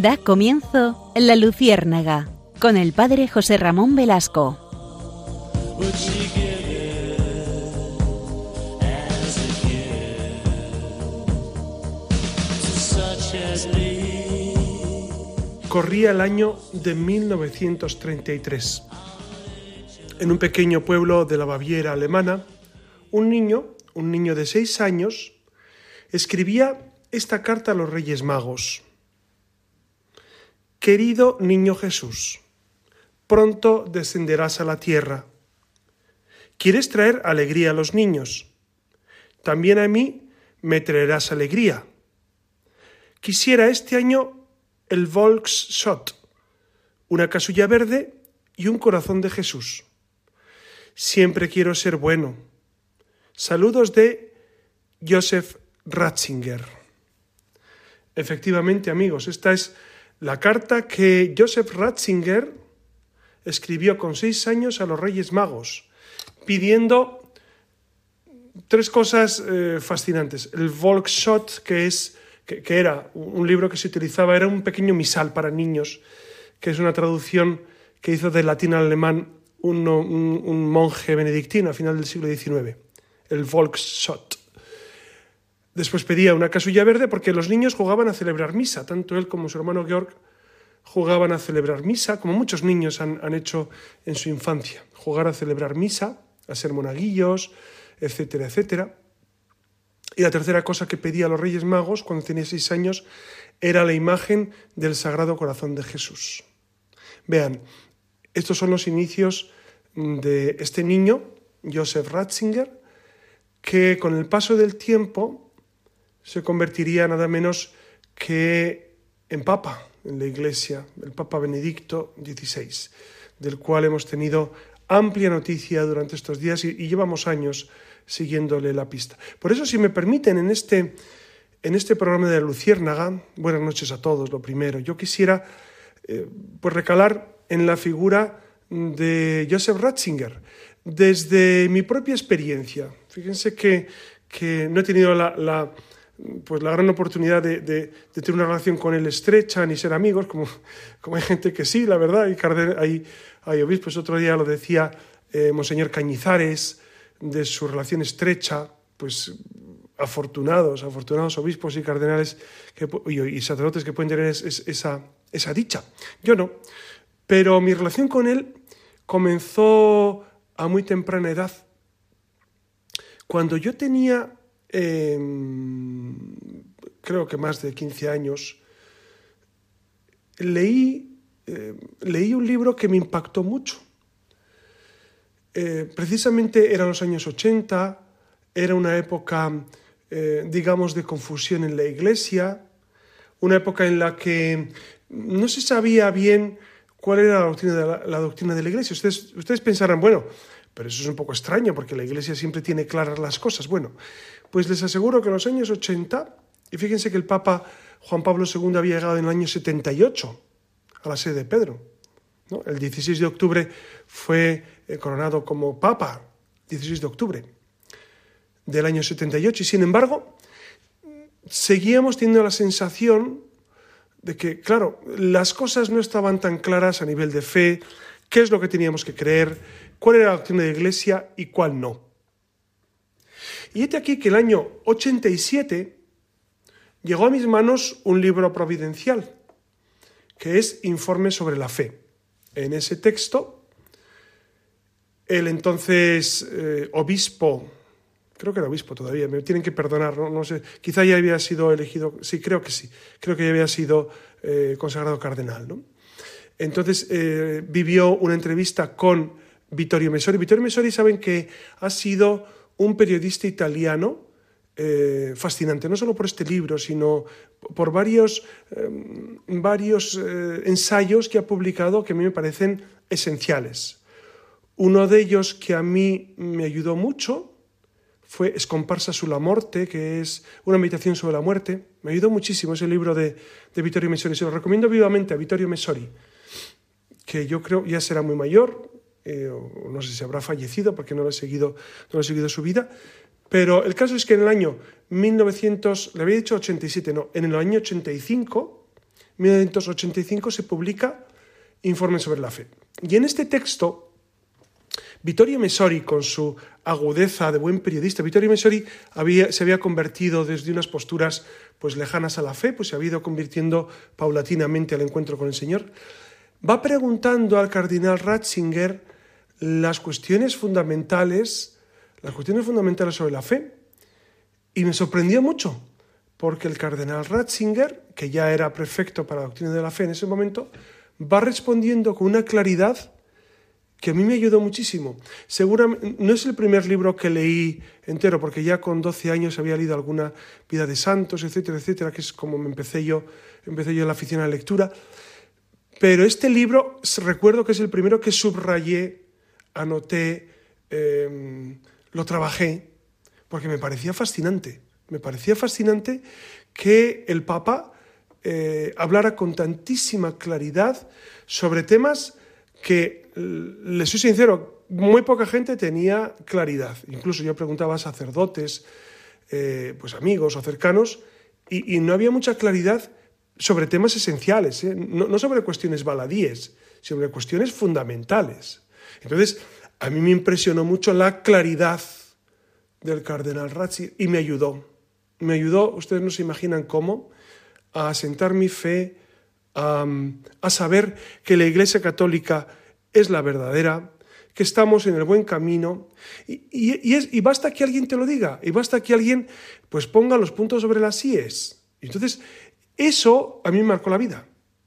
Da comienzo La Luciérnaga con el padre José Ramón Velasco. Corría el año de 1933. En un pequeño pueblo de la Baviera alemana, un niño, un niño de seis años, escribía esta carta a los Reyes Magos. Querido niño Jesús, pronto descenderás a la tierra. ¿Quieres traer alegría a los niños? También a mí me traerás alegría. Quisiera este año el Volksshot, una casulla verde y un corazón de Jesús. Siempre quiero ser bueno. Saludos de Joseph Ratzinger. Efectivamente, amigos, esta es la carta que Joseph Ratzinger escribió con seis años a los Reyes Magos, pidiendo tres cosas eh, fascinantes. El Volksshot, que, es, que, era un libro que se utilizaba, era un pequeño misal para niños, que es una traducción que hizo del latín al alemán un, un monje benedictino a final del siglo XIX, el Volksshot. Después pedía una casulla verde porque los niños jugaban a celebrar misa, tanto él como su hermano Georg jugaban a celebrar misa, como muchos niños han, hecho en su infancia, jugar a celebrar misa, a ser monaguillos, etcétera, etcétera. Y la tercera cosa que pedía a los Reyes Magos cuando tenía seis años era la imagen del Sagrado Corazón de Jesús. Vean, estos son los inicios de este niño, Joseph Ratzinger, que con el paso del tiempo se convertiría nada menos que en papa en la Iglesia, el Papa Benedicto XVI, del cual hemos tenido amplia noticia durante estos días y, llevamos años siguiéndole la pista. Por eso, si me permiten, en este, en este programa de Luciérnaga, buenas noches a todos, lo primero, yo quisiera eh, pues recalar en la figura de Joseph Ratzinger, desde mi propia experiencia. Fíjense que, que no he tenido la pues la gran oportunidad de, tener una relación con él estrecha ni ser amigos, como, como hay gente que sí, la verdad, hay, hay, hay obispos, otro día lo decía eh, Monseñor Cañizares, de su relación estrecha, pues afortunados, afortunados obispos y cardenales que, y, sacerdotes que pueden tener esa, esa dicha. Yo no, pero mi relación con él comenzó a muy temprana edad. Cuando yo tenía Em, creo que más de 15 años, leí, eh, leí un libro que me impactó mucho. Eh, precisamente eran los años 80, era una época, eh, digamos, de confusión en la iglesia, una época en la que no se sabía bien cuál era la doctrina de la, la doctrina de la iglesia. Ustedes, ustedes pensarán, bueno, pero eso es un poco extraño porque la iglesia siempre tiene claras las cosas. Bueno, pues les aseguro que en los años 80, y fíjense que el Papa Juan Pablo II había llegado en el año 78 a la sede de Pedro. El 16 de octubre fue eh, coronado como Papa, 16 de octubre del año 78, y sin embargo, seguíamos teniendo la sensación de que, claro, las cosas no estaban tan claras a nivel de fe, qué es lo que teníamos que creer, cuál era la doctrina de la Iglesia y cuál no. Y este aquí que el año 87 llegó a mis manos un libro providencial, que es Informe sobre la Fe. En ese texto, el entonces eh, obispo, creo que era obispo todavía, me tienen que perdonar, no, sé, quizá ya había sido elegido, sí, creo que sí, creo que ya había sido eh, consagrado cardenal. ¿no? Entonces eh, vivió una entrevista con Vittorio Messori. Vittorio Messori saben que ha sido un periodista italiano eh, fascinante, no solo por este libro, sino por varios, em, varios eh, ensayos que ha publicado que a mí me parecen esenciales. Uno de ellos que a mí me ayudó mucho fue Escomparsa sulla morte, que es una meditación sobre la muerte. Me ayudó muchísimo ese libro de, de Vittorio Messori. Se lo recomiendo vivamente a Vittorio Messori, que yo creo ya será muy mayor, eh, no sé si habrá fallecido porque no he, seguido, no he seguido su vida, pero el caso es que en el año 1900, le había dicho 87, no, en el año 85 1985 se publica Informe sobre la Fe. Y en este texto, Vittorio Messori, con su agudeza de buen periodista, Vittorio Messori se había convertido desde unas posturas pues, lejanas a la fe, pues se había ido convirtiendo paulatinamente al encuentro con el Señor, va preguntando al cardenal Ratzinger las cuestiones fundamentales, las cuestiones fundamentales sobre la fe. Y me sorprendió mucho, porque el cardenal Ratzinger, que ya era prefecto para la doctrina de la fe en ese momento, va respondiendo con una claridad que a mí me ayudó muchísimo. Seguramente no es el primer libro que leí entero, porque ya con 12 años había leído alguna vida de santos, etcétera, etcétera, que es como me empecé yo, empecé yo la afición a la lectura. Pero este libro recuerdo que es el primero que subrayé, anoté, em, lo trabajé, porque me parecía fascinante. Me parecía fascinante que el Papa eh, hablara con tantísima claridad sobre temas que, le soy sincero, muy poca gente tenía claridad. Incluso yo preguntaba a sacerdotes, eh, pues amigos o cercanos, y, no había mucha claridad sobre temas esenciales, ¿eh? no, sobre cuestiones baladíes, sobre cuestiones fundamentales. Entonces, a mí me impresionó mucho la claridad del cardenal Ratzi y me ayudó. Me ayudó, ustedes no se imaginan cómo, a asentar mi fe, a, saber que la Iglesia Católica es la verdadera, que estamos en el buen camino y, es, y, basta que alguien te lo diga y basta que alguien pues ponga los puntos sobre las IES. Entonces, eso a mí me marcó la vida.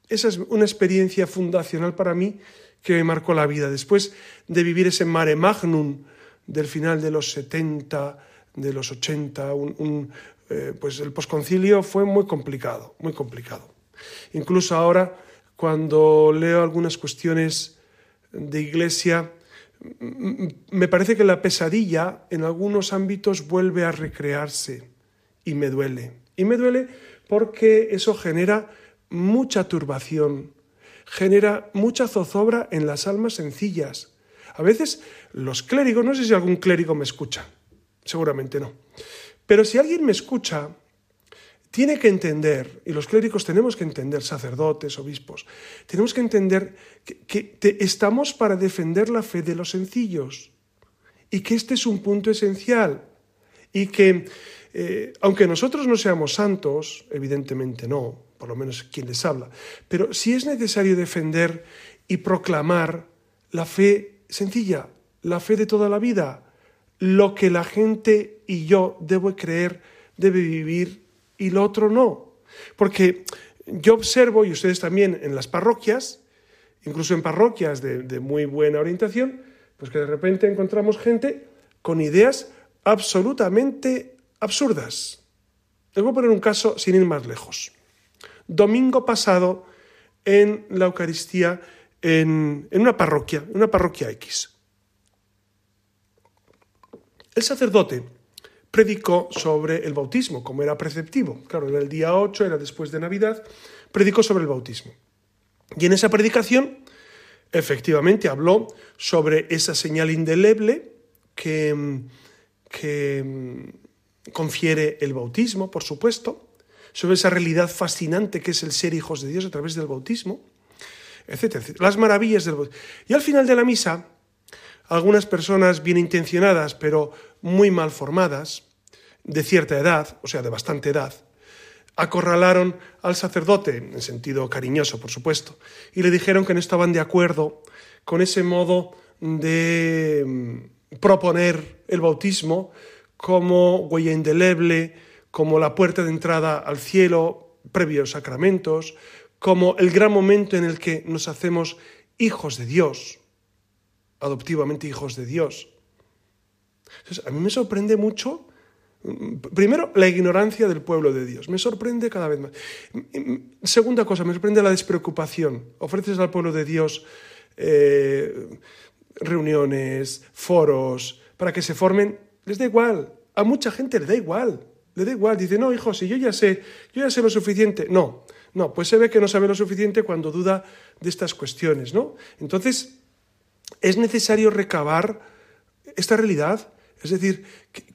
Esa es una experiencia fundacional para mí que me marcó la vida. Después de vivir ese mare magnum del final de los 70, de los 80, eh, pues el posconcilio fue muy complicado, muy complicado. Incluso ahora, cuando leo algunas cuestiones de iglesia, me parece que la pesadilla en algunos ámbitos vuelve a recrearse y me duele. Y me duele porque eso genera mucha turbación, genera mucha zozobra en las almas sencillas. A veces los clérigos, no sé si algún clérigo me escucha, seguramente no, pero si alguien me escucha, tiene que entender, y los clérigos tenemos que entender, sacerdotes, obispos, tenemos que entender que, estamos para defender la fe de los sencillos y que este es un punto esencial y que, eh, aunque nosotros no seamos santos, evidentemente no, por lo menos quien les habla, pero si es necesario defender y proclamar la fe sencilla, la fe de toda la vida, lo que la gente y yo debo creer, debe vivir y lo otro no. Porque yo observo, y ustedes también en las parroquias, incluso en parroquias de, muy buena orientación, pues que de repente encontramos gente con ideas absolutamente absurdas. Les voy a poner un caso sin ir más lejos. Domingo pasado, en la Eucaristía, en, en una parroquia, una parroquia X. El sacerdote predicó sobre el bautismo, como era preceptivo. Claro, era el día 8, era después de Navidad, predicó sobre el bautismo. Y en esa predicación, efectivamente, habló sobre esa señal indeleble que, que confiere el bautismo, por supuesto, sobre esa realidad fascinante que es el ser hijos de Dios a través del bautismo, etcétera. Las maravillas del bautismo. Y al final de la misa, algunas personas bien intencionadas, pero muy mal formadas, de cierta edad, o sea, de bastante edad, acorralaron al sacerdote, en sentido cariñoso, por supuesto, y le dijeron que no estaban de acuerdo con ese modo de mm, proponer el bautismo como huella indeleble, como la puerta de entrada al cielo, previos sacramentos, como el gran momento en el que nos hacemos hijos de Dios, adoptivamente hijos de Dios. A mí me sorprende mucho, mm, primero, la ignorancia del pueblo de Dios. Me sorprende cada vez más. Segunda cosa, me sorprende la despreocupación. Ofreces al pueblo de Dios eh, reuniones, foros, para que se formen. Les da igual. A mucha gente le da igual. Le da igual. Dice, no, hijo, si yo ya sé, yo ya sé lo suficiente. No, no, pues se ve que no sabe lo suficiente cuando duda de estas cuestiones, ¿no? Entonces, es necesario recabar esta realidad. Es decir,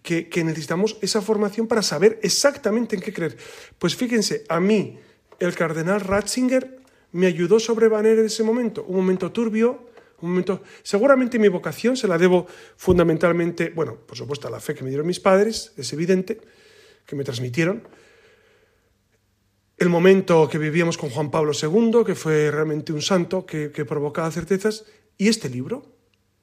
que, necesitamos esa formación para saber exactamente en qué creer. Pues fíjense, a mí, el cardenal Ratzinger me ayudó a sobrevaler ese momento, un momento turbio, Seguramente mi vocación se la debo fundamentalmente, bueno, por supuesto a la fe que me dieron mis padres, es evidente, que me transmitieron, el momento que vivíamos con Juan Pablo II, que fue realmente un santo que, provocaba certezas, y este libro,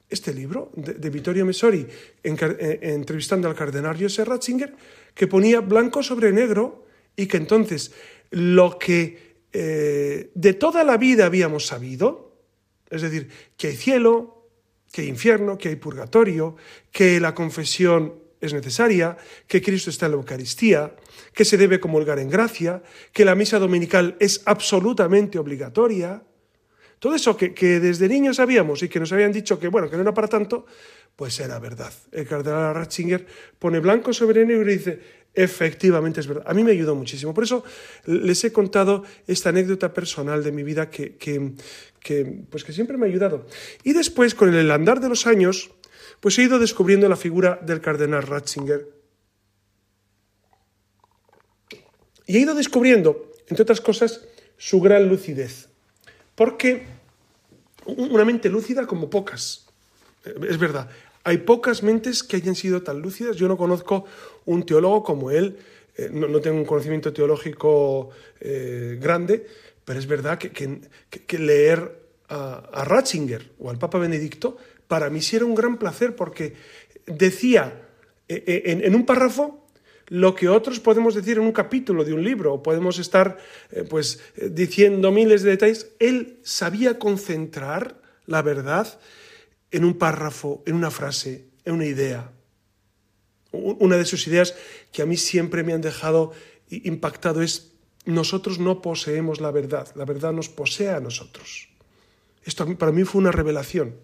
este libro de, Vittorio Messori, eh, entrevistando al cardenal Joseph Ratzinger, que ponía blanco sobre negro y que entonces lo que eh, de toda la vida habíamos sabido, es decir, que hay cielo, que hay infierno, que hay purgatorio, que la confesión es necesaria, que Cristo está en la Eucaristía, que se debe comulgar en gracia, que la misa dominical es absolutamente obligatoria. Todo eso que, desde niños sabíamos y que nos habían dicho que, bueno, que no era para tanto, pues era verdad. El cardenal Ratzinger pone blanco sobre negro y dice, efectivamente es verdad. A mí me ayudó muchísimo. Por eso les he contado esta anécdota personal de mi vida que, pues que siempre me ha ayudado. Y después, con el andar de los años, pues he ido descubriendo la figura del cardenal Ratzinger. Y he ido descubriendo, entre otras cosas, su gran lucidez. Porque una mente lúcida como pocas. Es verdad, hay pocas mentes que hayan sido tan lúcidas. Yo no conozco un teólogo como él, eh, no, tengo un conocimiento teológico eh, grande, pero es verdad que, leer a Ratzinger o al Papa Benedicto para mí sí era un gran placer porque decía eh, en, un párrafo lo que otros podemos decir en un capítulo de un libro, o podemos estar pues diciendo miles de detalles. Él sabía concentrar la verdad en un párrafo, en una frase, en una idea. Una de sus ideas que a mí siempre me han dejado impactado es nosotros no poseemos la verdad, la verdad nos posee a nosotros. Esto para mí fue una revelación.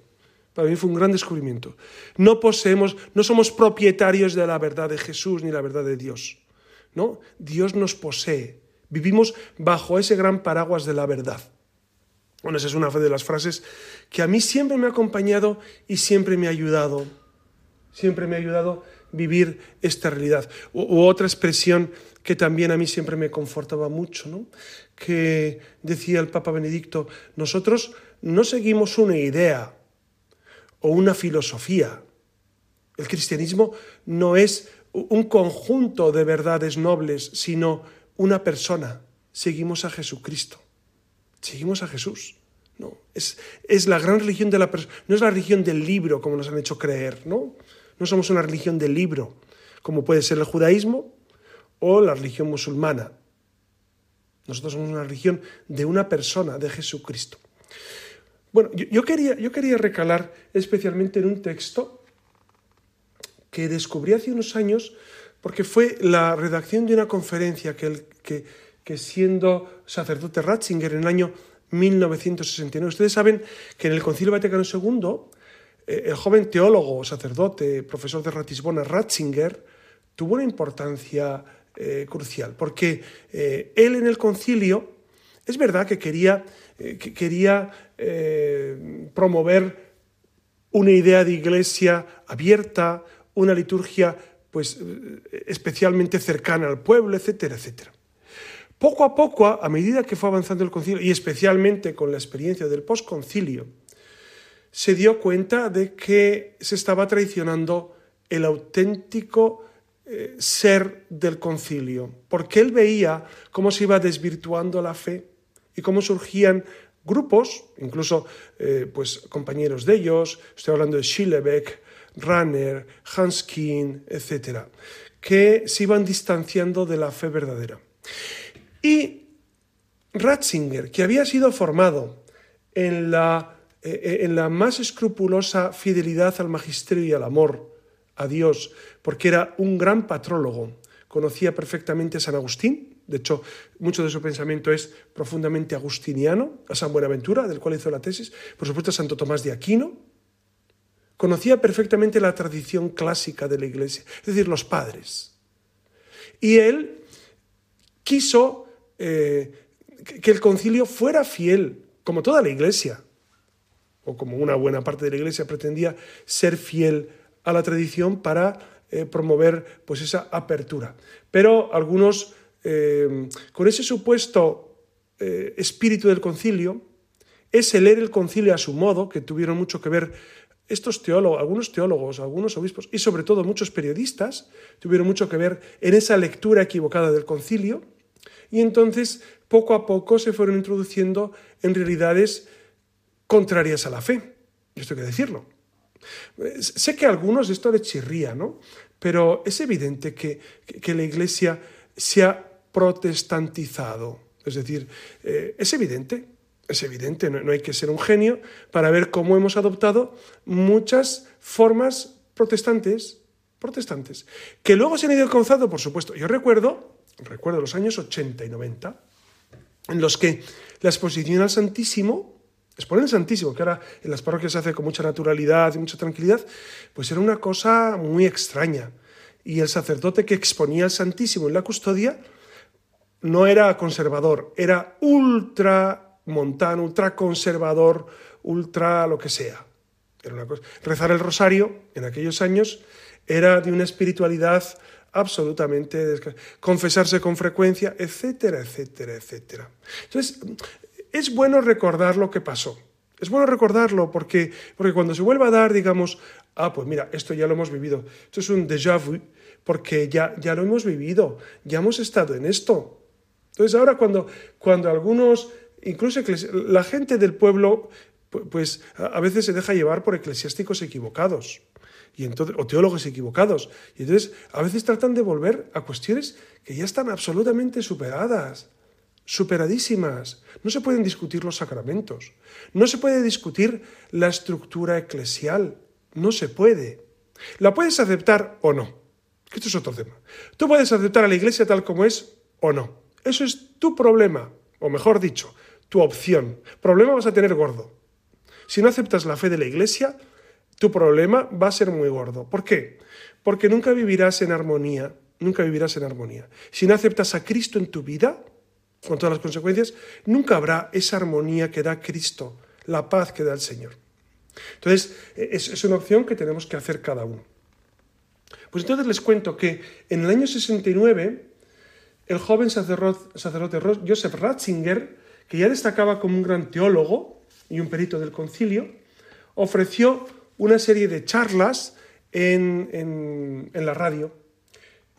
Para mí fue un gran descubrimiento. No poseemos, no somos propietarios de la verdad de Jesús ni la verdad de Dios. ¿no? Dios nos posee. Vivimos bajo ese gran paraguas de la verdad. Bueno, esa es una de las frases que a mí siempre me ha acompañado y siempre me ha ayudado. Siempre me ha ayudado vivir esta realidad. U, otra expresión que también a mí siempre me confortaba mucho, ¿no? que decía el Papa Benedicto, nosotros no seguimos una idea, o una filosofía. El cristianismo no es un conjunto de verdades nobles, sino una persona. Seguimos a Jesucristo. Seguimos a Jesús. No, es, es la gran religión de la persona. No es la religión del libro, como nos han hecho creer, ¿no? No somos una religión del libro, como puede ser el judaísmo o la religión musulmana. Nosotros somos una religión de una persona, de Jesucristo. Bueno, yo, quería, yo quería recalar especialmente en un texto que descubrí hace unos años porque fue la redacción de una conferencia que, siendo sacerdote Ratzinger en el año 1969. Ustedes saben que en el Concilio Vaticano II, eh, el joven teólogo, sacerdote, profesor de Ratisbona, Ratzinger, tuvo una importancia eh, crucial, porque eh, él en el concilio, es verdad que quería que quería promover una idea de iglesia abierta, una liturgia pues especialmente cercana al pueblo, etcétera, etcétera. Poco a poco, a medida que fue avanzando el concilio, y especialmente con la experiencia del posconcilio, se dio cuenta de que se estaba traicionando el auténtico ser del concilio, porque él veía cómo se iba desvirtuando la fe, y cómo surgían grupos, incluso eh, pues, compañeros de ellos, estoy hablando de Schillebeck, Runner, Hanskin, etc., que se iban distanciando de la fe verdadera. Y Ratzinger, que había sido formado en la, eh, en la más escrupulosa fidelidad al magisterio y al amor a Dios, porque era un gran patrólogo, conocía perfectamente a San Agustín, de hecho, mucho de su pensamiento es profundamente agustiniano, a San Buenaventura, del cual hizo la tesis, por supuesto a Santo Tomás de Aquino. Conocía perfectamente la tradición clásica de la Iglesia, es decir, los padres. Y él quiso eh, que el concilio fuera fiel, como toda la Iglesia, o como una buena parte de la Iglesia pretendía ser fiel a la tradición para eh, promover pues esa apertura. Pero algunos Em, con ese supuesto eh, espíritu del concilio, es leer el concilio a su modo, que tuvieron mucho que ver estos teólogos, algunos teólogos, algunos obispos y sobre todo muchos periodistas tuvieron mucho que ver en esa lectura equivocada del concilio y entonces poco a poco se fueron introduciendo en realidades contrarias a la fe. Esto hay que decirlo. Sé que a algunos esto les chirría, ¿no? Pero es evidente que, que la Iglesia se ha protestantizado. Es decir, eh, es evidente es evidente, no, hay que ser un genio para ver cómo hemos adoptado muchas formas protestantes, protestantes, que luego se han ido alcanzando, por supuesto. Yo recuerdo, recuerdo los años 80 y 90, en los que la exposición al Santísimo, exponer al Santísimo, que ahora en las parroquias se hace con mucha naturalidad y mucha tranquilidad, pues era una cosa muy extraña. Y el sacerdote que exponía al Santísimo en la custodia no era conservador, era ultra montano, ultra conservador, ultra lo que sea. Era una cosa. Rezar el rosario en aquellos años era de una espiritualidad absolutamente confesarse con frecuencia, etcétera, etcétera, etcétera. Entonces, es bueno recordar lo que pasó. Es bueno recordarlo porque, porque cuando se vuelva a dar, digamos, ah, pues mira, esto ya lo hemos vivido, esto es un déjà vu, porque ya, ya lo hemos vivido, ya hemos estado en esto. Entonces ahora cuando, cuando algunos incluso la gente del pueblo, pues a veces se deja llevar por eclesiásticos equivocados y entonces, o teólogos equivocados. Y entonces a veces tratan de volver a cuestiones que ya están absolutamente superadas, superadísimas. No se pueden discutir los sacramentos, no se puede discutir la estructura eclesial, no se puede. ¿La puedes aceptar o no? Esto es otro tema. Tú puedes aceptar a la iglesia tal como es o no. Eso es tu problema, o mejor dicho, tu opción. Problema vas a tener gordo. Si no aceptas la fe de la Iglesia, tu problema va a ser muy gordo. ¿Por qué? Porque nunca vivirás en armonía, nunca vivirás en armonía. Si no aceptas a Cristo en tu vida, con todas las consecuencias, nunca habrá esa armonía que da Cristo, la paz que da el Señor. Entonces, es, una opción que tenemos que hacer cada uno. Pues entonces les cuento que en el año 69, el joven sacerdote, sacerdote Joseph Ratzinger que ya destacaba como un gran teólogo y un perito del concilio, ofreció una serie de charlas en, la radio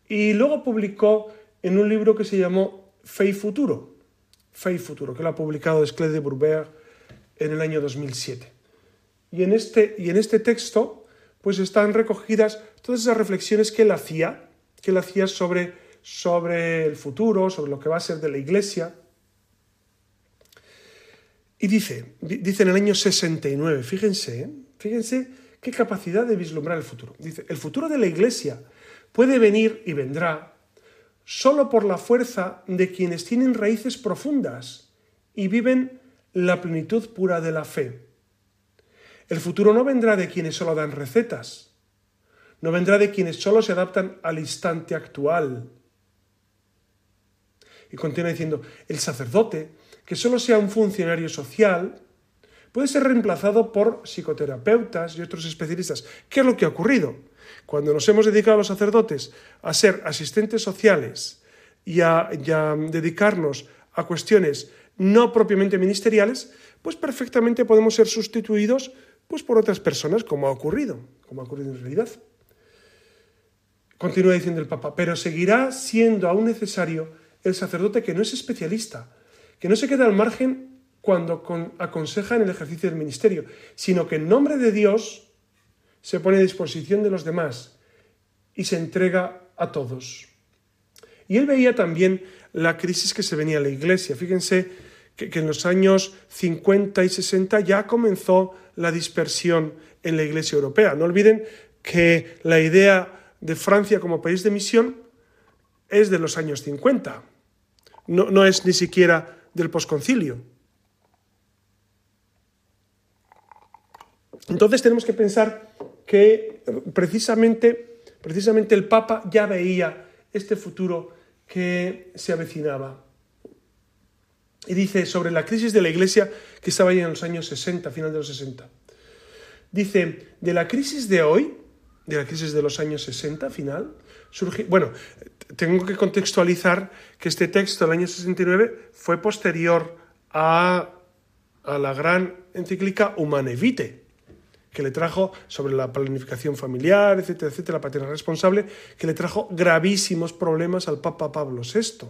y luego publicó en un libro que se llamó Fe y Futuro, Fe y Futuro, que lo ha publicado Desclés de en el año 2007. Y en este, y en este texto pues están recogidas todas esas reflexiones que él hacía, que él hacía sobre, sobre el futuro, sobre lo que va a ser de la Iglesia, y dice, dice en el año 69, fíjense, ¿eh? Fíjense qué capacidad de vislumbrar el futuro. Dice, el futuro de la Iglesia puede venir y vendrá solo por la fuerza de quienes tienen raíces profundas y viven la plenitud pura de la fe. El futuro no vendrá de quienes solo dan recetas, no vendrá de quienes solo se adaptan al instante actual. Y continúa diciendo, el sacerdote que solo sea un funcionario social, puede ser reemplazado por psicoterapeutas y otros especialistas. ¿Qué es lo que ha ocurrido? Cuando nos hemos dedicado a los sacerdotes a ser asistentes sociales y a, dedicarnos a cuestiones no propiamente ministeriales, pues perfectamente podemos ser sustituidos pues, por otras personas, como ha ocurrido, como ha ocurrido en realidad. Continúa diciendo el Papa, pero seguirá siendo aún necesario el sacerdote que no es especialista, que no se queda al margen cuando aconseja en el ejercicio del ministerio, sino que en nombre de Dios se pone a disposición de los demás y se entrega a todos. Y él veía también la crisis que se venía a la iglesia. Fíjense que, que, en los años 50 y 60 ya comenzó la dispersión en la iglesia europea. No olviden que la idea de Francia como país de misión es de los años 50. No, no es ni siquiera del posconcilio. Entonces tenemos que pensar que precisamente, precisamente el Papa ya veía este futuro que se avecinaba. Y dice sobre la crisis de la Iglesia que estaba ahí en los años 60, final de los 60. Dice, de la crisis de hoy, de la crisis de los años 60, final, surge, bueno, tengo que contextualizar que este texto del año 69 fue posterior a, a la gran encíclica Humane Vitae, que le trajo sobre la planificación familiar, etcétera, etcétera, la paternidad responsable, que le trajo gravísimos problemas al Papa Pablo VI.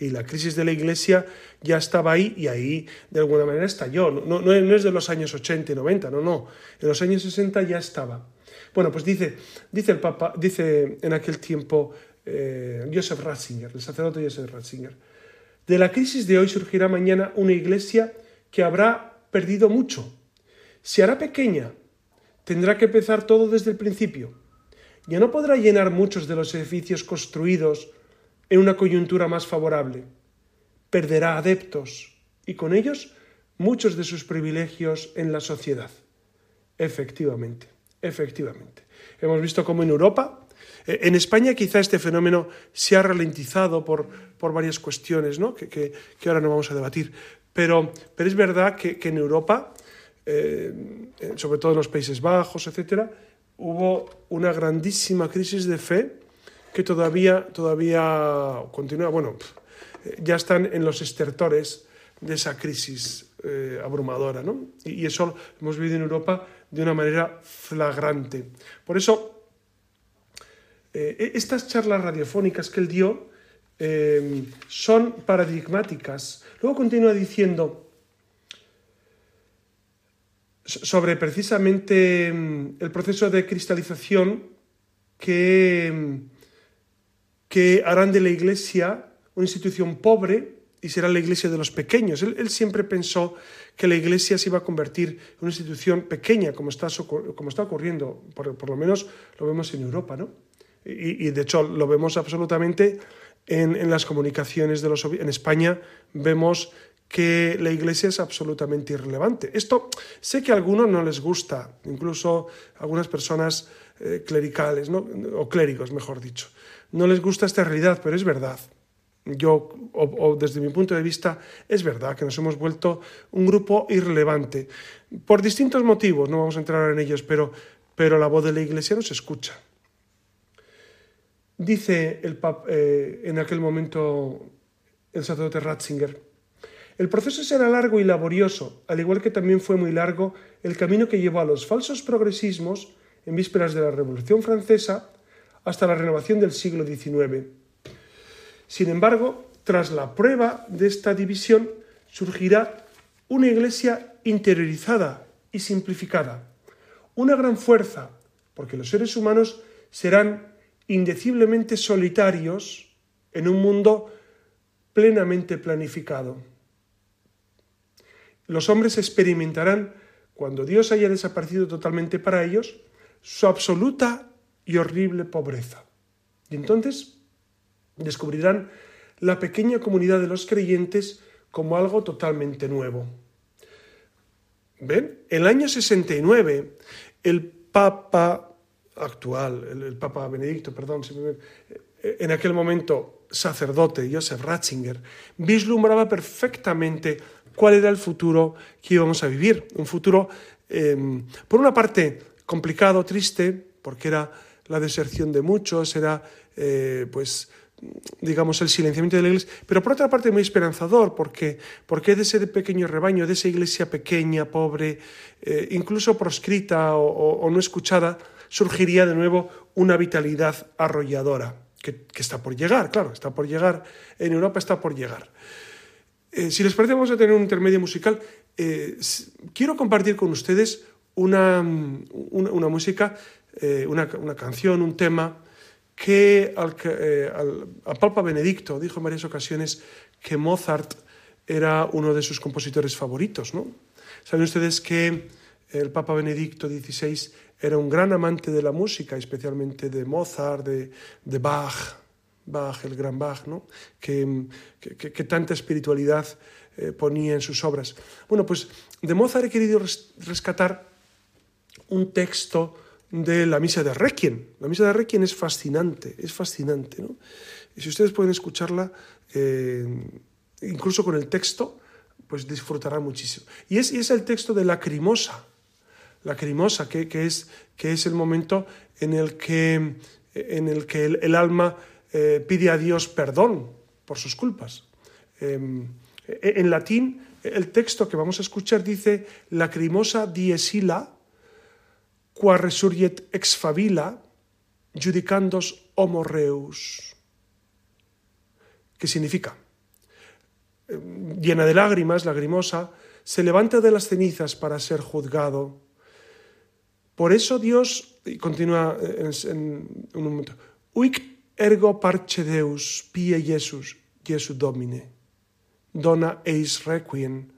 Y la crisis de la Iglesia ya estaba ahí y ahí de alguna manera estalló. No, no, es de los años 80 y 90, no, no. En los años 60 ya estaba. Bueno, pues dice, dice el Papa, dice en aquel tiempo eh, Joseph Ratzinger, el sacerdote Joseph Ratzinger, de la crisis de hoy surgirá mañana una iglesia que habrá perdido mucho. Se hará pequeña, tendrá que empezar todo desde el principio. Ya no podrá llenar muchos de los edificios construidos en una coyuntura más favorable. Perderá adeptos y con ellos muchos de sus privilegios en la sociedad. Efectivamente, efectivamente. Hemos visto cómo en Europa, eh, en España quizá este fenómeno se ha ralentizado por, por varias cuestiones ¿no? que, que, ahora no vamos a debatir, pero, pero es verdad que, en Europa, eh, sobre todo en los Países Bajos, etc., hubo una grandísima crisis de fe que todavía, todavía continúa, bueno, ya están en los estertores de esa crisis eh, abrumadora, ¿no? Y, eso hemos vivido en Europa de una manera flagrante. Por eso, eh, estas charlas radiofónicas que él dio eh, son paradigmáticas. Luego continúa diciendo sobre precisamente mm, el proceso de cristalización que mm, que harán de la Iglesia una institución pobre y será la Iglesia de los pequeños. Él, siempre pensó que la Iglesia se iba a convertir en una institución pequeña, como está, como está ocurriendo, por, lo menos lo vemos en Europa, ¿no? Y, de hecho lo vemos absolutamente en, las comunicaciones de los en España vemos que la iglesia es absolutamente irrelevante. Esto sé que a algunos no les gusta, incluso algunas personas eh, clericales, o clérigos, mejor dicho no les gusta esta realidad, pero es verdad. Yo, o, desde mi punto de vista, es verdad que nos hemos vuelto un grupo irrelevante. Por distintos motivos, no vamos a entrar en ellos, pero, pero la voz de la Iglesia no se escucha. Dice el eh, en aquel momento el sacerdote Ratzinger, el proceso será largo y laborioso, al igual que también fue muy largo el camino que llevó a los falsos progresismos en vísperas de la Revolución Francesa hasta la renovación del siglo XIX. Sin embargo, tras la prueba de esta división, surgirá una iglesia interiorizada y simplificada, una gran fuerza, porque los seres humanos serán indeciblemente solitarios en un mundo plenamente planificado. Los hombres experimentarán, cuando Dios haya desaparecido totalmente para ellos, su absoluta y horrible pobreza. Y entonces descubrirán la pequeña comunidad de los creyentes como algo totalmente nuevo. ¿Ven? El año 69, el Papa actual, el, Papa Benedicto, perdón, en aquel momento sacerdote, Joseph Ratzinger, vislumbraba perfectamente cuál era el futuro que íbamos a vivir. Un futuro, em, por una parte, complicado, triste, porque era la deserción de muchos, era, eh, pues, digamos, el silenciamiento de la iglesia, pero por otra parte muy esperanzador, porque, porque de ese pequeño rebaño, de esa iglesia pequeña, pobre, eh, incluso proscrita o, no escuchada, surgiría de nuevo una vitalidad arrolladora, que, está por llegar, claro, está por llegar, en Europa está por llegar. Eh, si les parece, vamos a tener un intermedio musical. quiero compartir con ustedes una, una música eh, una, canción, un tema que al, eh, Papa Benedicto dijo en varias ocasiones que Mozart era uno de sus compositores favoritos. ¿no? Saben ustedes que el Papa Benedicto XVI era un gran amante de la música, especialmente de Mozart, de, Bach, Bach, el gran Bach, ¿no? que, que, tanta espiritualidad eh, ponía en sus obras. Bueno, pues de Mozart he querido rescatar un texto de la misa de Requiem. La misa de Requiem es fascinante, es fascinante. ¿no? Y si ustedes pueden escucharla, eh, incluso con el texto, pues disfrutarán muchísimo. Y es, es el texto de la crimosa, la crimosa, que, que, es, que es el momento en el que, en el, que el, alma eh, pide a Dios perdón por sus culpas. Em, en latín, el texto que vamos a escuchar dice lacrimosa diesila, qua resurget ex favila, judicandos homo reus. ¿Qué significa? Em, llena de lágrimas, lagrimosa, se levanta de las cenizas para ser juzgado. Por eso Dios, y continúa en, un momento, ergo parce Deus pie Jesus, Jesu Domine, dona eis requiem,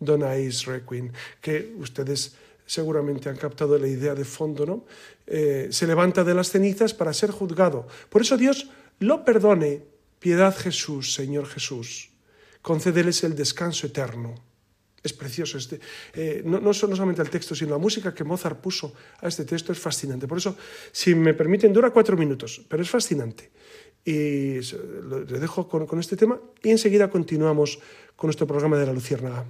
dona eis requiem, que ustedes seguramente han captado la idea de fondo, ¿no? Eh, se levanta de las cenizas para ser juzgado. Por eso Dios lo perdone, piedad Jesús, Señor Jesús, concédeles el descanso eterno. Es precioso. Este, eh, no, no, solamente el texto, sino la música que Mozart puso a este texto es fascinante. Por eso, si me permiten, dura cuatro minutos, pero es fascinante. Y le dejo con, con este tema y enseguida continuamos con nuestro programa de la Luciérnaga.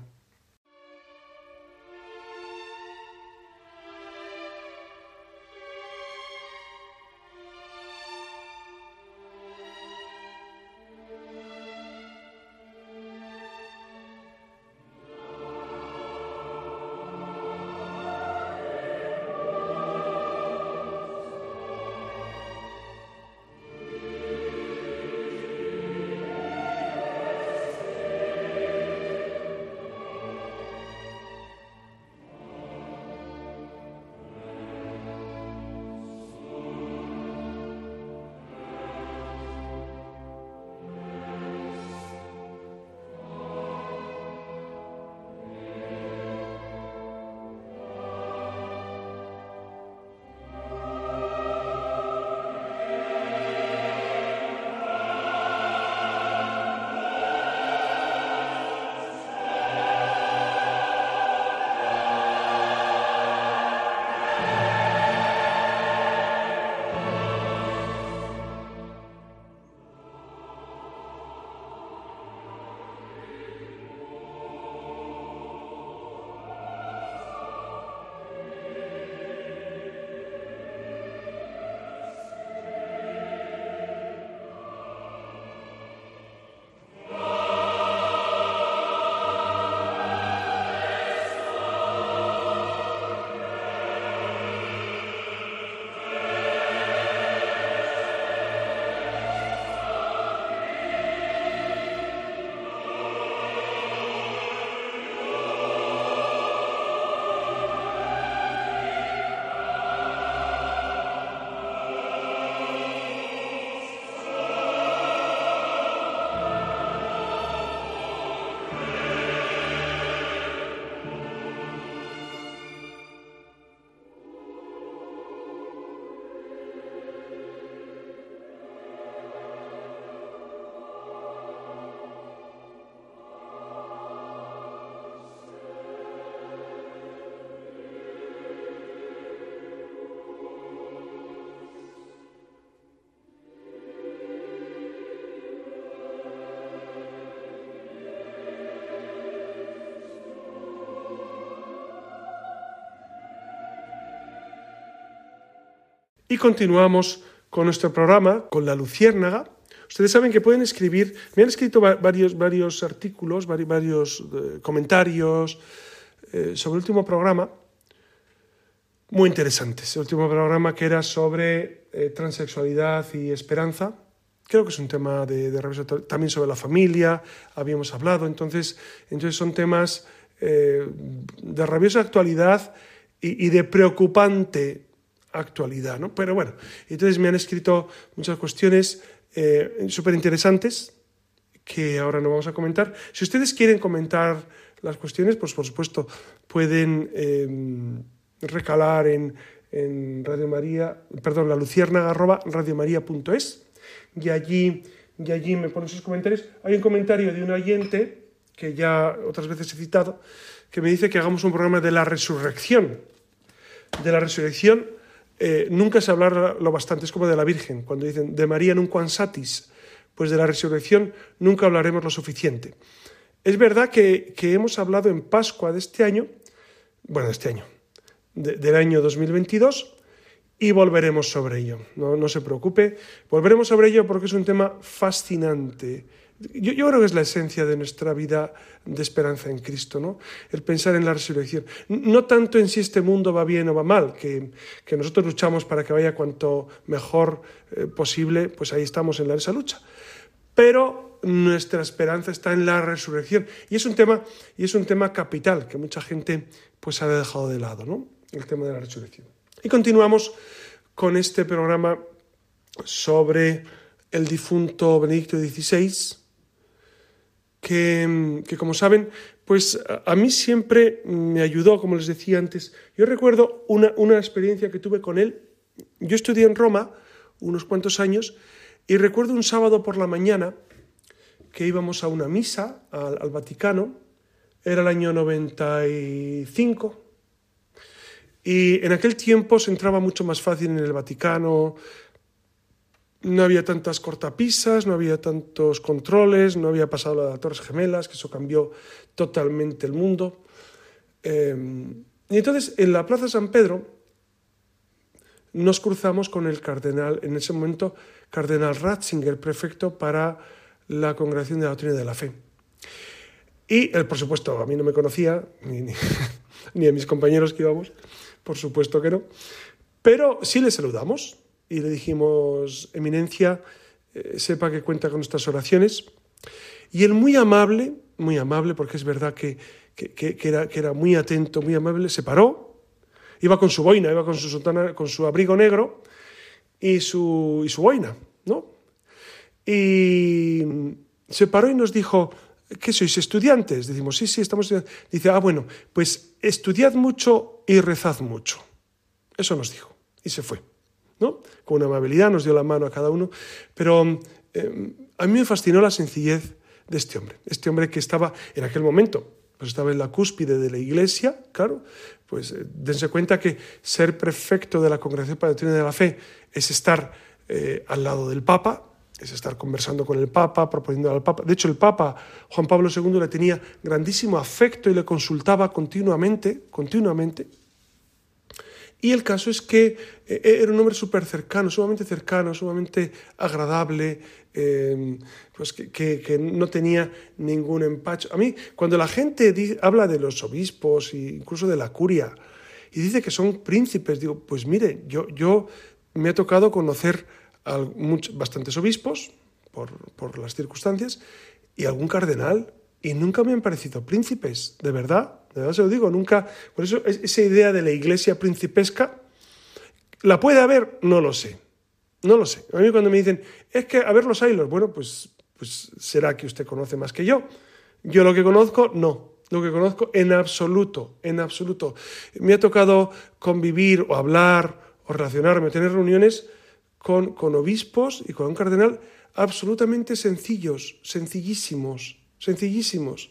Y continuamos con nuestro programa, con la Luciérnaga. Ustedes saben que pueden escribir, me han escrito varios, varios artículos, varios, eh, comentarios eh, sobre el último programa, muy interesantes. El último programa que era sobre eh, transexualidad y esperanza. Creo que es un tema de, de también sobre la familia, habíamos hablado, entonces, entonces son temas de rabiosa actualidad y, y de preocupante actualidad, ¿no? Pero bueno, entonces me han escrito muchas cuestiones eh, súper interesantes que ahora no vamos a comentar. Si ustedes quieren comentar las cuestiones, pues por supuesto pueden em, recalar en, en, Radio María, perdón, la luciérnaga arroba y allí, y allí me ponen sus comentarios. Hay un comentario de un oyente que ya otras veces he citado, que me dice que hagamos un programa de la resurrección. De la resurrección eh, nunca se habla lo bastante, es como de la Virgen, cuando dicen de María nunca satis, pues de la resurrección nunca hablaremos lo suficiente. Es verdad que, hemos hablado en Pascua de este año, bueno, de este año, del año 2022, y volveremos sobre ello. No, se preocupe, volveremos sobre ello porque es un tema fascinante. Yo, creo que es la esencia de nuestra vida de esperanza en Cristo, ¿no? El pensar en la resurrección. No tanto en si este mundo va bien o va mal, que, que nosotros luchamos para que vaya cuanto mejor eh, posible, pues ahí estamos en esa lucha. Pero nuestra esperanza está en la resurrección. Y es un tema, y es un tema capital que mucha gente pues ha dejado de lado, ¿no? El tema de la resurrección. Y continuamos con este programa sobre el difunto Benedicto XVI, que, como saben, pues a mí siempre me ayudó, como les decía antes. Yo recuerdo una, una experiencia que tuve con él. Yo estudié en Roma unos cuantos años y recuerdo un sábado por la mañana que íbamos a una misa al, al Vaticano, era el año 95, y en aquel tiempo se entraba mucho más fácil en el Vaticano, no había tantas cortapisas, no había tantos controles, no había pasado la de las Torres Gemelas, que eso cambió totalmente el mundo. Eh, y entonces en la Plaza San Pedro nos cruzamos con el cardenal, en ese momento, cardenal Ratzinger, prefecto para la Congregación de la Doctrina de la Fe. Y él, por supuesto, a mí no me conocía, ni, ni, ni a mis compañeros que íbamos, por supuesto que no, pero sí le saludamos y le dijimos, Eminencia, eh, sepa que cuenta con nuestras oraciones. Y él muy amable, muy amable, porque es verdad que, que, que, era, que era muy atento, muy amable, se paró, iba con su boina, iba con su, sotana, con su abrigo negro y su, y su boina, ¿no? Y se paró y nos dijo, ¿qué sois estudiantes? Decimos, sí, sí, estamos estudiando. Dice, ah, bueno, pues estudiad mucho y rezad mucho. Eso nos dijo. Y se fue. ¿No? Con amabilidad nos dio la mano a cada uno, pero eh, a mí me fascinó la sencillez de este hombre, este hombre que estaba en aquel momento, pues estaba en la cúspide de la iglesia, claro, pues eh, dense cuenta que ser prefecto de la Congregación para la de la Fe es estar eh, al lado del Papa, es estar conversando con el Papa, proponiendo al Papa. De hecho, el Papa Juan Pablo II le tenía grandísimo afecto y le consultaba continuamente, continuamente, y el caso es que eh, era un hombre súper cercano, sumamente cercano, sumamente agradable, eh, pues que, no tenía ningún empacho. A mí, cuando la gente habla de los obispos e incluso de la curia y dice que son príncipes, digo, pues mire, yo, yo me ha tocado conocer a bastantes obispos por, por las circunstancias y algún cardenal y nunca me han parecido príncipes, de verdad. De verdad se lo digo, nunca. Por eso esa idea de la iglesia principesca, ¿la puede haber? No lo sé. No lo sé. A mí cuando me dicen, es que a ver los hilos, bueno, pues, pues será que usted conoce más que yo. Yo lo que conozco, no. Lo que conozco en absoluto, en absoluto. Me ha tocado convivir o hablar o relacionarme, o tener reuniones con, con obispos y con un cardenal absolutamente sencillos, sencillísimos, sencillísimos.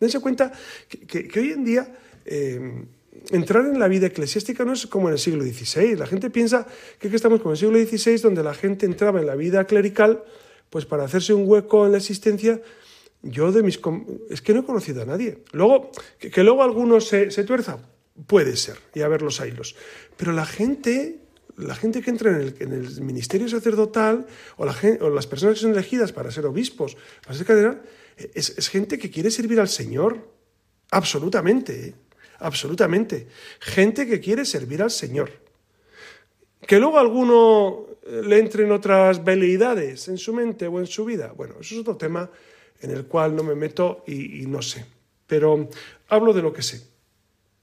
Dense cuenta que, que, que hoy en día eh, entrar en la vida eclesiástica no es como en el siglo XVI. La gente piensa que, que estamos como en el siglo XVI, donde la gente entraba en la vida clerical pues para hacerse un hueco en la existencia. Yo de mis... Es que no he conocido a nadie. Luego, que, que luego algunos se, se tuerza, puede ser, y a ver los hilos. Pero la gente la gente que entra en el, en el ministerio sacerdotal o, la, o, las personas que son elegidas para ser obispos, para ser cardenal, es, gente que quiere servir al Señor. Absolutamente, ¿eh? absolutamente. Gente que quiere servir al Señor. Que luego alguno le entren otras veleidades en su mente o en su vida. Bueno, eso es otro tema en el cual no me meto y, y no sé. Pero hablo de lo que sé.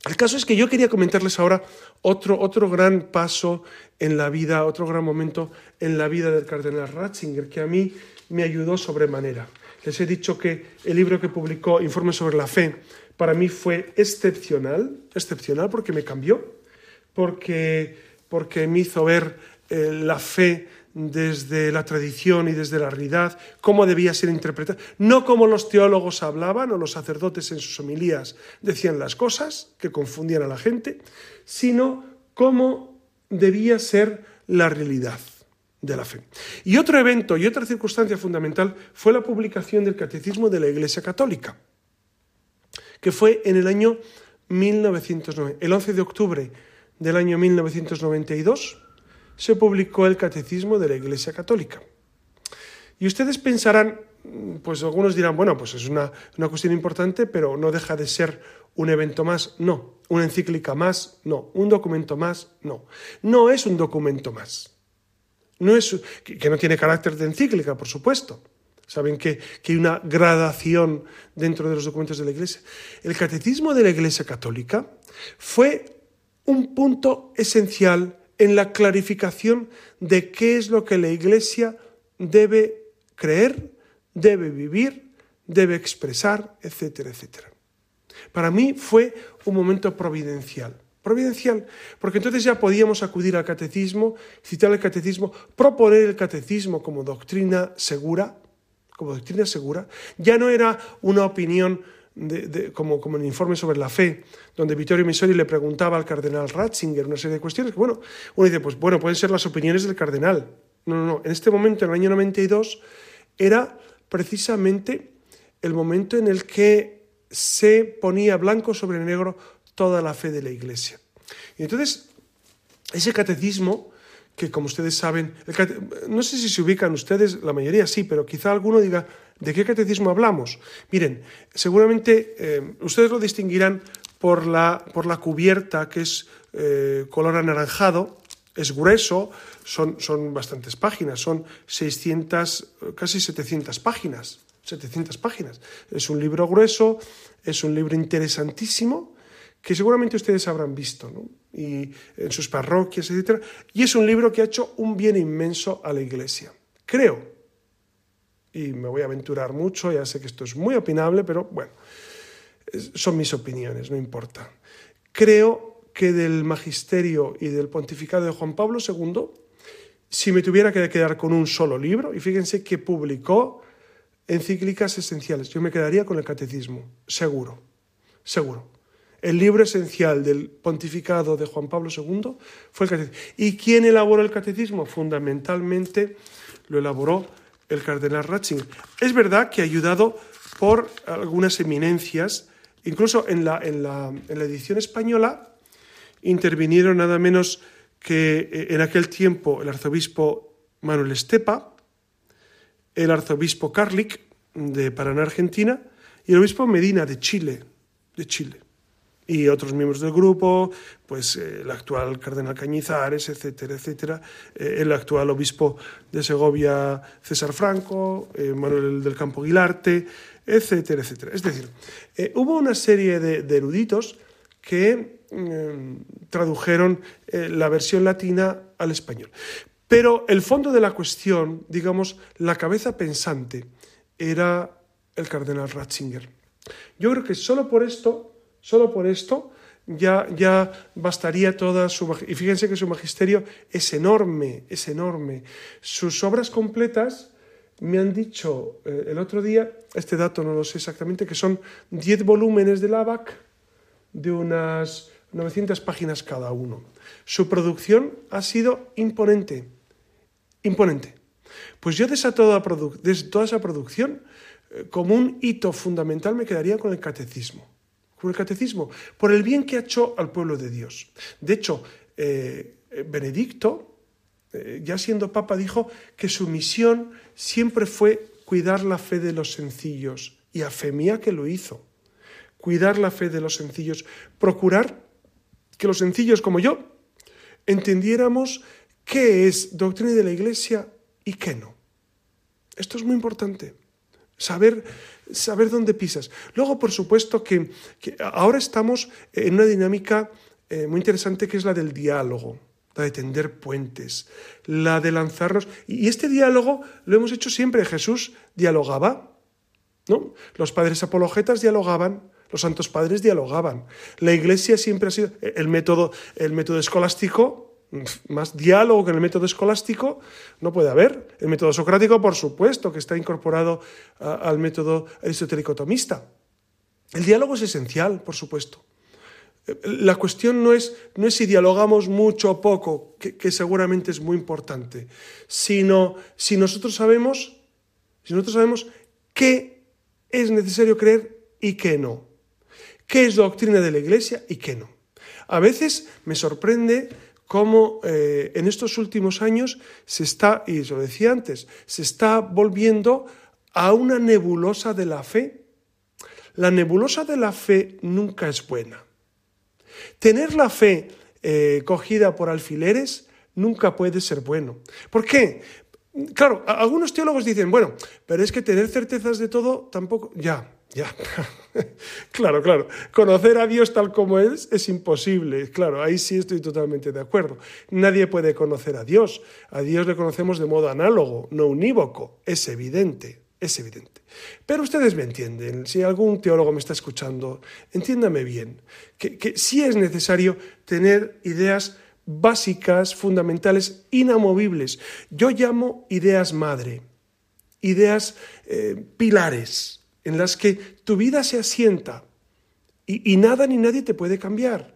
El caso es que yo quería comentarles ahora otro, otro gran paso en la vida, otro gran momento en la vida del cardenal Ratzinger, que a mí me ayudó sobremanera. Les he dicho que el libro que publicó, Informe sobre la Fe, para mí fue excepcional, excepcional porque me cambió, porque, porque me hizo ver eh, la fe desde la tradición y desde la realidad, cómo debía ser interpretada, no como los teólogos hablaban o los sacerdotes en sus homilías decían las cosas, que confundían a la gente, sino cómo debía ser la realidad de la fe. Y otro evento y otra circunstancia fundamental fue la publicación del Catecismo de la Iglesia Católica, que fue en el año 1909, el 11 de octubre del año 1992 se publicó el Catecismo de la Iglesia Católica. Y ustedes pensarán, pues algunos dirán, bueno, pues es una, una, cuestión importante, pero no deja de ser un evento más. No, una encíclica más, no, un documento más, no. No es un documento más. No es, que no tiene carácter de encíclica, por supuesto. Saben que, que, hay una gradación dentro de los documentos de la Iglesia. El catecismo de la Iglesia Católica fue un punto esencial en la clarificación de qué es lo que la Iglesia debe creer, debe vivir, debe expresar, etcétera, etcétera. Para mí fue un momento providencial. Providencial, porque entonces ya podíamos acudir al catecismo, citar el catecismo, proponer el catecismo como doctrina segura, como doctrina segura. Ya no era una opinión como, como el informe sobre la fe, donde Vittorio Missori le preguntaba al cardenal Ratzinger una serie de cuestiones, que bueno, uno dice, pues bueno, pueden ser las opiniones del cardenal. No, no, no. En este momento, en el año 92, era precisamente el momento en el que se ponía blanco sobre negro toda la fe de la Iglesia. Y entonces, ese catecismo, que como ustedes saben, no sé si se ubican ustedes, la mayoría sí, pero quizá alguno diga, ¿de qué catecismo hablamos? Miren, seguramente eh, ustedes lo distinguirán por la, por la cubierta, que es eh, color anaranjado, es grueso, son, son bastantes páginas, son 600, casi 700 páginas. 700 páginas. Es un libro grueso, es un libro interesantísimo que seguramente ustedes habrán visto ¿no? y en sus parroquias, etc. Y es un libro que ha hecho un bien inmenso a la Iglesia. Creo, y me voy a aventurar mucho, ya sé que esto es muy opinable, pero bueno, son mis opiniones, no importa. Creo que del magisterio y del pontificado de Juan Pablo II, si me tuviera que quedar con un solo libro, y fíjense que publicó encíclicas esenciales, yo me quedaría con el catecismo, seguro, seguro. El libro esencial del pontificado de Juan Pablo II fue el catecismo. ¿Y quién elaboró el catecismo? Fundamentalmente lo elaboró el cardenal Ratzinger. Es verdad que ayudado por algunas eminencias, incluso en la, en la, en la edición española, intervinieron nada menos que eh, en aquel tiempo el arzobispo Manuel Estepa, el arzobispo Carlic de Paraná, Argentina, y el obispo Medina de Chile, de Chile. Y otros miembros del grupo, pues eh, el actual cardenal Cañizares, etcétera, etcétera, eh, el actual obispo de Segovia César Franco, Manuel del Campo Guilarte, etcétera, etcétera. Es decir, hubo una serie de eruditos que Em, tradujeron eh, la versión latina al español. Pero el fondo de la cuestión, digamos, la cabeza pensante, era el cardenal Ratzinger. Yo creo que solo por esto, solo por esto, ya, ya bastaría toda su... Y fíjense que su magisterio es enorme, es enorme. Sus obras completas me han dicho eh, el otro día, este dato no lo sé exactamente, que son 10 volúmenes de ABAC de unas 900 páginas cada uno. Su producción ha sido imponente, imponente. Pues yo de, toda, toda esa producción, eh, como un hito fundamental, me quedaría con el catecismo. Con el catecismo, por el bien que ha hecho al pueblo de Dios. De hecho, eh, Benedicto, eh, ya siendo papa, dijo que su misión siempre fue cuidar la fe de los sencillos, y a fe mía que lo hizo. Cuidar la fe de los sencillos, procurar que los sencillos como yo entendiéramos qué es doctrina de la Iglesia y qué no. Esto es muy importante, saber, saber dónde pisas. Luego, por supuesto, que, ahora estamos en una dinámica eh, muy interesante que es la del diálogo, la de tender puentes, la de lanzarnos. Y este diálogo lo hemos hecho siempre. Jesús dialogaba, ¿no? Los padres apologetas dialogaban, los santos padres dialogaban. La Iglesia siempre ha sido el método, el método escolástico, más diálogo que el método escolástico no puede haber. El método socrático, por supuesto, que está incorporado al método aristotélico tomista. El diálogo es esencial, por supuesto. La cuestión no es, no es si dialogamos mucho o poco, que, que, seguramente es muy importante, sino si nosotros sabemos, si nosotros sabemos qué es necesario creer y qué no qué es doctrina de la Iglesia y qué no. A veces me sorprende cómo eh, en estos últimos años se está, y lo decía antes, se está volviendo a una nebulosa de la fe. La nebulosa de la fe nunca es buena. Tener la fe eh, cogida por alfileres nunca puede ser bueno. ¿Por qué? Claro, algunos teólogos dicen, bueno, pero es que tener certezas de todo tampoco, ya, ya. claro, claro. Conocer a Dios tal como es es imposible. Claro, ahí sí estoy totalmente de acuerdo. Nadie puede conocer a Dios. A Dios le conocemos de modo análogo, no unívoco. Es evidente, es evidente. Pero ustedes me entienden. Si algún teólogo me está escuchando, entiéndame bien, que, que sí es necesario tener ideas básicas, fundamentales, inamovibles. Yo llamo ideas madre, ideas eh, pilares en las que tu vida se asienta y, nada ni nadie te puede cambiar.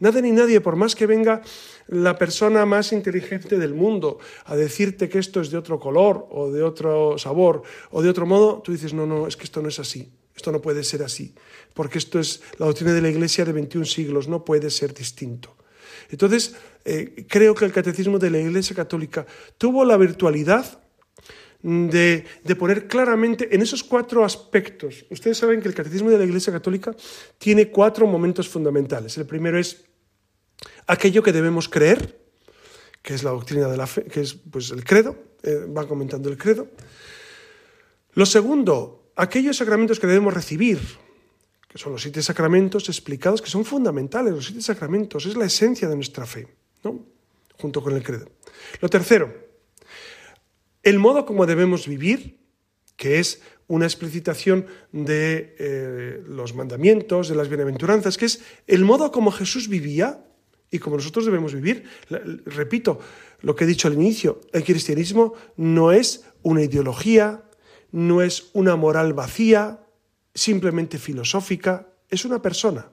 Nada ni nadie, por más que venga la persona más inteligente del mundo a decirte que esto es de otro color o de otro sabor o de otro modo, tú dices, no, no, es que esto no es así, esto no puede ser así, porque esto es la doctrina de la Iglesia de 21 siglos, no puede ser distinto. Entonces, eh, creo que el catecismo de la Iglesia Católica tuvo la virtualidad de, poner claramente en esos cuatro aspectos. Ustedes saben que el catecismo de la Iglesia Católica tiene cuatro momentos fundamentales. El primero es aquello que debemos creer, que es la doctrina de la fe, que es pues, el credo, eh, va comentando el credo. Lo segundo, aquellos sacramentos que debemos recibir, que son los siete sacramentos explicados, que son fundamentales, los siete sacramentos, es la esencia de nuestra fe, ¿no? junto con el credo. Lo tercero, el modo como debemos vivir, que es una explicitación de eh, los mandamientos, de las bienaventuranzas, que es el modo como Jesús vivía y como nosotros debemos vivir. Repito lo que he dicho al inicio, el cristianismo no es una ideología, no es una moral vacía, simplemente filosófica, es una persona.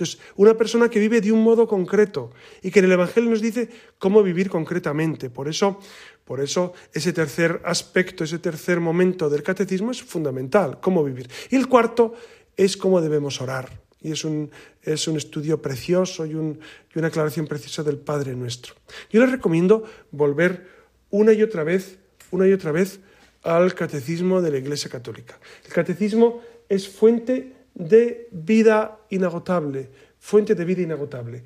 Entonces, una persona que vive de un modo concreto y que en el Evangelio nos dice cómo vivir concretamente. Por eso, por eso ese tercer aspecto, ese tercer momento del catecismo es fundamental, cómo vivir. Y el cuarto es cómo debemos orar. Y es un, es un estudio precioso y, un, y una aclaración preciosa del Padre nuestro. Yo les recomiendo volver una y otra vez, una y otra vez al catecismo de la Iglesia Católica. El catecismo es fuente de vida inagotable, fuente de vida inagotable.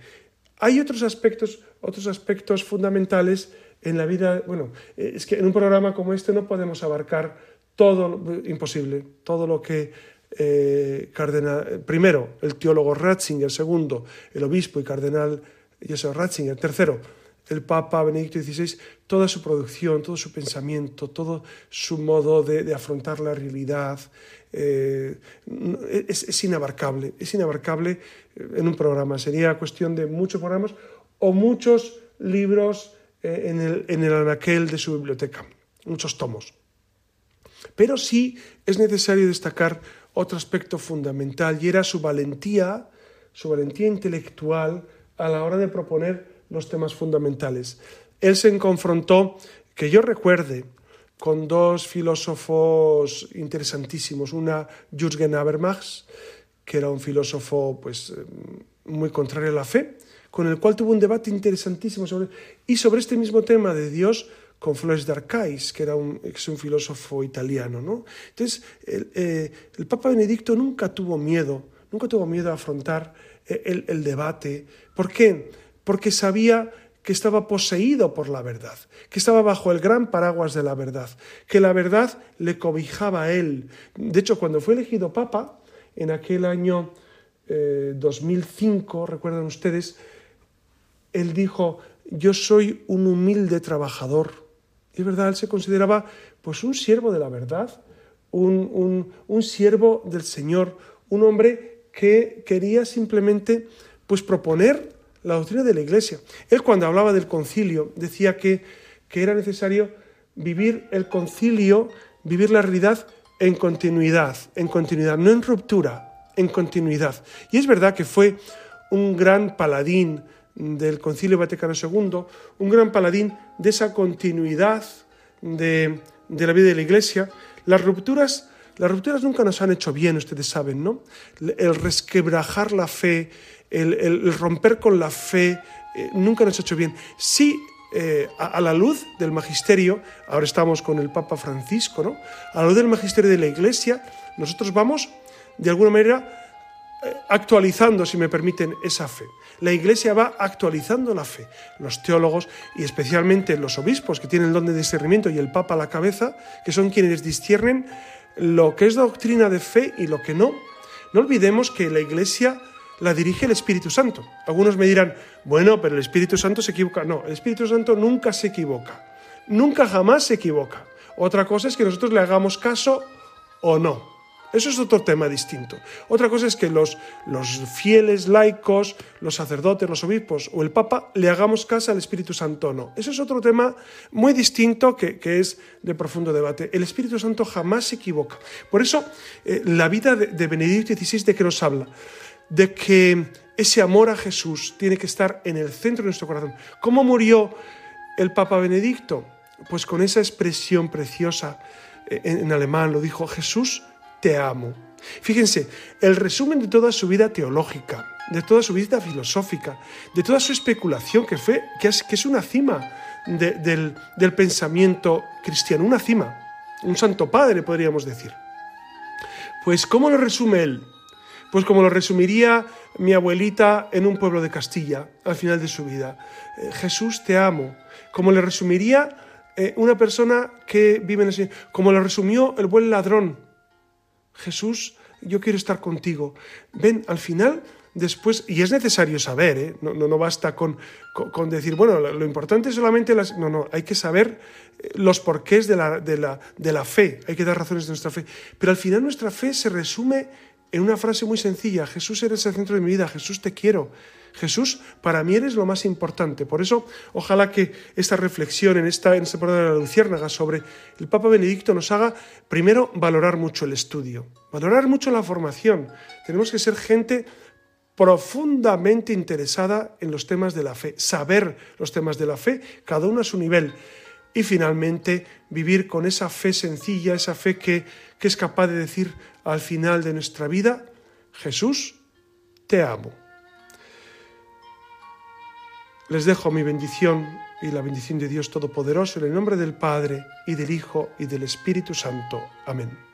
Hay otros aspectos, otros aspectos fundamentales en la vida. Bueno, es que en un programa como este no podemos abarcar todo, imposible, todo lo que eh, cardenal, primero el teólogo Ratzinger, segundo el obispo y cardenal Joseph Ratzinger, tercero el Papa Benedicto XVI, toda su producción, todo su pensamiento, todo su modo de, afrontar la realidad, eh, es, inabarcable, es inabarcable eh, en un programa. Sería cuestión de muchos programas o muchos libros eh, en, el, en el anaquel de su biblioteca, muchos tomos. Pero sí es necesario destacar otro aspecto fundamental y era su valentía, su valentía intelectual a la hora de proponer los temas fundamentales. Él se confrontó, que yo recuerde, con dos filósofos interesantísimos. Una, Jürgen Habermas, que era un filósofo pues, eh, muy contrario a la fe, con el cual tuvo un debate interesantísimo sobre, y sobre este mismo tema de Dios con Flores de Arcais, que era un, es un filósofo italiano. ¿no? Entonces, el, eh, el, Papa Benedicto nunca tuvo miedo, nunca tuvo miedo a afrontar eh, el, el debate. ¿Por qué? Porque sabía que estaba poseído por la verdad, que estaba bajo el gran paraguas de la verdad, que la verdad le cobijaba a él. De hecho, cuando fue elegido papa, en aquel año 2005, eh, recuerdan ustedes, él dijo, yo soy un humilde trabajador. Y es verdad, él se consideraba pues un siervo de la verdad, un, un siervo del Señor, un hombre que quería simplemente pues proponer la doctrina de la Iglesia. Él cuando hablaba del concilio decía que, que era necesario vivir el concilio, vivir la realidad en continuidad, en continuidad, no en ruptura, en continuidad. Y es verdad que fue un gran paladín del Concilio Vaticano II, un gran paladín de esa continuidad de, de la vida de la Iglesia. Las rupturas, las rupturas nunca nos han hecho bien, ustedes saben, ¿no? El resquebrajar la fe, el, romper con la fe, eh, nunca nos ha hecho bien. Sí, eh, a, la luz del magisterio, ahora estamos con el Papa Francisco, ¿no? A la luz del magisterio de la Iglesia, nosotros vamos, de alguna manera, actualizando, si me permiten, esa fe. La Iglesia va actualizando la fe. Los teólogos y especialmente los obispos que tienen el don de discernimiento y el Papa a la cabeza, que son quienes disciernen lo que es doctrina de fe y lo que no. No olvidemos que la Iglesia la dirige el Espíritu Santo. Algunos me dirán, bueno, pero el Espíritu Santo se equivoca. No, el Espíritu Santo nunca se equivoca. Nunca jamás se equivoca. Otra cosa es que nosotros le hagamos caso o no. Eso es otro tema distinto. Otra cosa es que los, los fieles laicos, los sacerdotes, los obispos o el Papa le hagamos caso al Espíritu Santo o no. Eso es otro tema muy distinto que, es de profundo debate. El Espíritu Santo jamás se equivoca. Por eso, eh, la vida de, de Benedicto XVI, ¿de qué nos habla? De que ese amor a Jesús tiene que estar en el centro de nuestro corazón. ¿Cómo murió el Papa Benedicto? Pues con esa expresión preciosa eh, en alemán, lo dijo Jesús te amo. Fíjense, el resumen de toda su vida teológica, de toda su vida filosófica, de toda su especulación, que, fue, que, es, una cima del, del pensamiento cristiano, una cima, un santo padre, podríamos decir. Pues, ¿cómo lo resume él? Pues como lo resumiría mi abuelita en un pueblo de Castilla al final de su vida. Eh, Jesús, te amo. Como le resumiría eh, una persona que vive en el Señor. Como lo resumió el buen ladrón Jesús, yo quiero estar contigo. Ven, al final, después, y es necesario saber, ¿eh? no, no, basta con, con, decir, bueno, lo, importante es solamente las... No, no, hay que saber eh, los porqués de la, de, la, de la fe, hay que dar razones de nuestra fe. Pero al final nuestra fe se resume en una frase muy sencilla, Jesús eres el centro de mi vida, Jesús te quiero. Jesús, para mí eres lo más importante. Por eso, ojalá que esta reflexión en, esta, en este de la Luciérnaga sobre el Papa Benedicto nos haga, primero, valorar mucho el estudio, valorar mucho la formación. Tenemos que ser gente profundamente interesada en los temas de la fe, saber los temas de la fe, cada uno a su nivel. Y finalmente, vivir con esa fe sencilla, esa fe que, es capaz de decir al final de nuestra vida, Jesús, te amo. Les dejo mi bendición y la bendición de Dios Todopoderoso en el nombre del Padre y del Hijo y del Espíritu Santo. Amén.